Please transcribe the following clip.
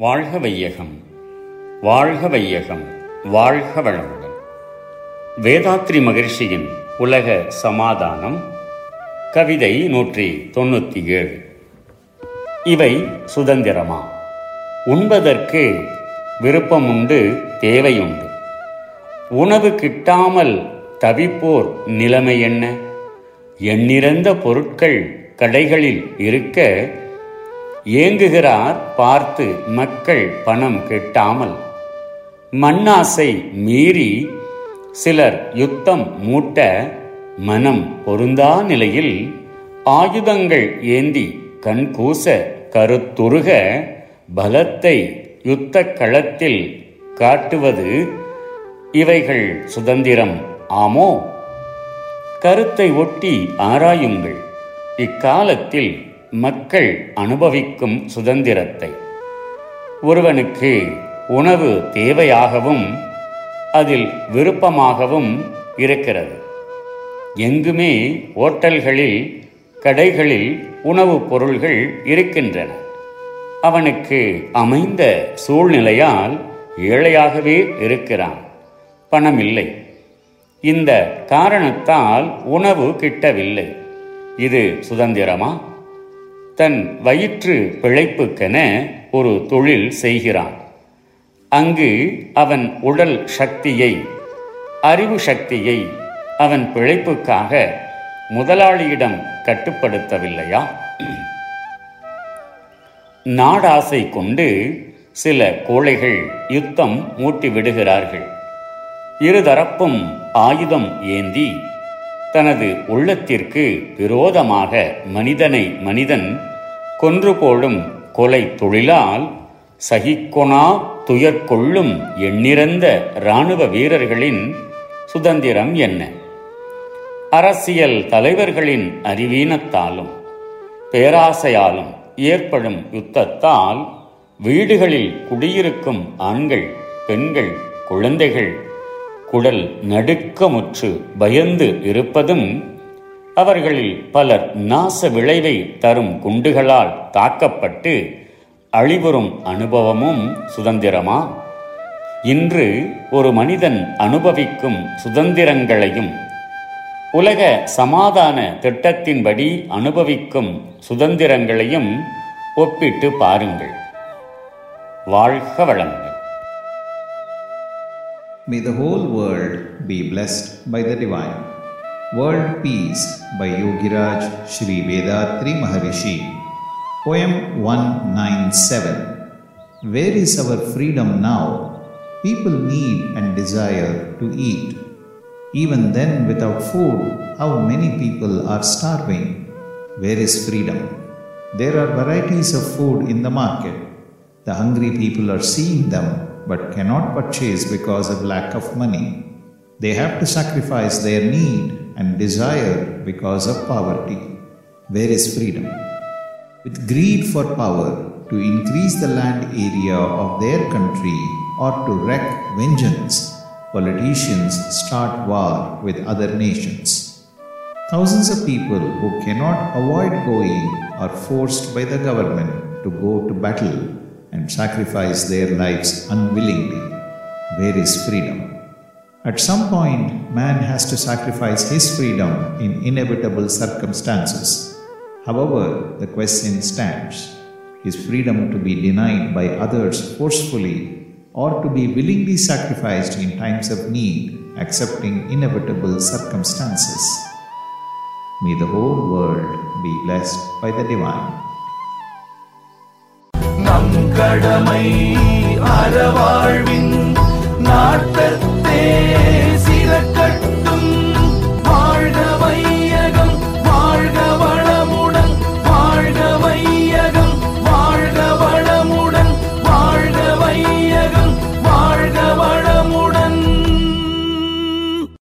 வாழ்க வையகம் வாழ்க வையகம் வாழ்க வளமுடன். வேதாத்ரி மகிழ்ச்சியின் உலக சமாதானம் கவிதை நூற்றி தொண்ணூற்றி ஏழு இவை சுதந்திரமா? உண்பதற்கு விருப்பமுண்டு தேவையுண்டு. உணவு கிட்டாமல் தவிப்போர் நிலைமை என்ன? எண்ணிறந்த பொருட்கள் கடைகளில் இருக்க ஏங்குகிறார் பார்த்து மக்கள் பணம் கெட்டாமல். மண்ணாசை மீறி சிலர் யுத்தம் மூட்ட மனம் பொருந்தா நிலையில் ஆயுதங்கள் ஏந்தி கண்கூச கருத்துருக பலத்தை யுத்த களத்தில் காட்டுவது இவைகள் சுதந்திரம் ஆமோ? கருத்தை ஒட்டி ஆராயுங்கள். இக்காலத்தில் மக்கள் அனுபவிக்கும் சுதந்திரத்தை. ஒருவனுக்கு உணவு தேவையாகவும் அதில் விருப்பமாகவும் இருக்கிறது. எங்குமே ஓட்டல்களில் கடைகளில் உணவுப் பொருள்கள் இருக்கின்றன. அவனுக்கு அமைந்த சூழ்நிலையால் ஏழையாகவே இருக்கிறான். பணம் இல்லை இந்த காரணத்தால் உணவு கிட்டவில்லை. இது சுதந்திரமா? தன் வயிற்று பிழைப்புக்கென ஒரு தொழில் செய்கிறான். அங்கு அவன் உடல் சக்தியை அறிவு சக்தியை அவன் பிழைப்புக்காக முதலாளியிடம் கட்டுப்படுத்தவில்லையா? நாடாசை கொண்டு சில கோழைகள் யுத்தம் மூட்டி விடுகிறார்கள் இருதரப்பும் ஆயுதம் ஏந்தி தனது உள்ளத்திற்கு விரோதமாக மனிதனை மனிதன் கொன்று போடும் கொலை தொழிலால் சகிக்கொணா துயர்கொள்ளும் எண்ணிறந்த இராணுவ வீரர்களின் சுதந்திரம் என்ன? அரசியல் தலைவர்களின் அறிவீனத்தாலும் பேராசையாலும் ஏற்படும் யுத்தத்தால் வீடுகளில் குடியிருக்கும் ஆண்கள் பெண்கள் குழந்தைகள் குடல் நடுக்கமுற்று பயந்து இருப்பதும் அவர்களில் பலர் நாச விளைவை தரும் குண்டுகளால் தாக்கப்பட்டு அழிவுறும் அனுபவமும் சுதந்திரமா? இன்று ஒரு மனிதன் அனுபவிக்கும் சுதந்திரங்களையும் உலக சமாதான திட்டத்தின்படி அனுபவிக்கும் சுதந்திரங்களையும் ஒப்பிட்டு பாருங்கள். வாழ்க வளங்கள் May the whole world be blessed by the divine. World Peace by Yogiraj Sri Vedatri Maharishi. Poem 197 Where is our freedom now? People need and desire to eat. Even then, without food, how many people are starving? Where is freedom? There are varieties of food in the market. The hungry people are seeing them but cannot purchase because of lack of money. They have to sacrifice their need and desire because of poverty. Where is freedom? With greed for power to increase the land area of their country or to wreak vengeance, politicians start war with other nations. Thousands of people who cannot avoid going are forced by the government to go to battle and sacrifice their lives unwillingly. Where is freedom? At some point, man has to sacrifice his freedom in inevitable circumstances. However, the question stands is freedom to be denied by others forcefully or to be willingly sacrificed in times of need, accepting inevitable circumstances? May the whole world be blessed by the divine. கடமை அறவாழ்வின் நாட்டத்தே